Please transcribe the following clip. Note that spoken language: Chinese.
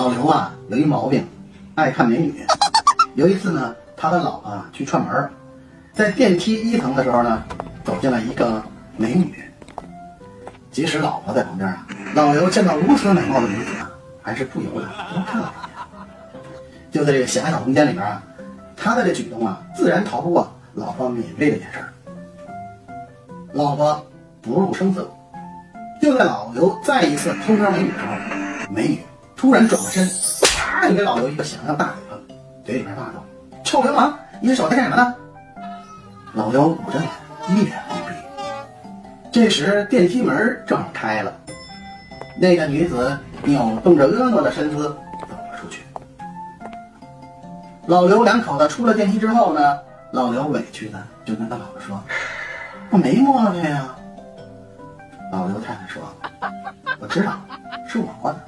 老刘啊有一毛病，爱看美女。有一次呢，他的老婆去串门，在电梯一层的时候呢，走进来一个美女。即使老婆在旁边啊，老刘见到如此美貌的女子啊，还是不由得多看了一眼。就在这个狭小空间里边啊，他的这举动啊，自然逃不过老婆敏锐的眼神。老婆不露声色。就在老刘再一次偷瞄美女的时候，美女突然转过身，啪就给老刘一个响亮大嘴巴，嘴里边骂道：“臭流氓，你的手在干什么呢？”老刘捂着脸，一脸懵逼。这时电梯门正好开了，那个女子扭动着婀娜的身姿走了出去。老刘两口子出了电梯之后呢，老刘委屈的就跟他老婆说：“我没摸他呀。”老刘太太说：“我知道，是我摸的。”！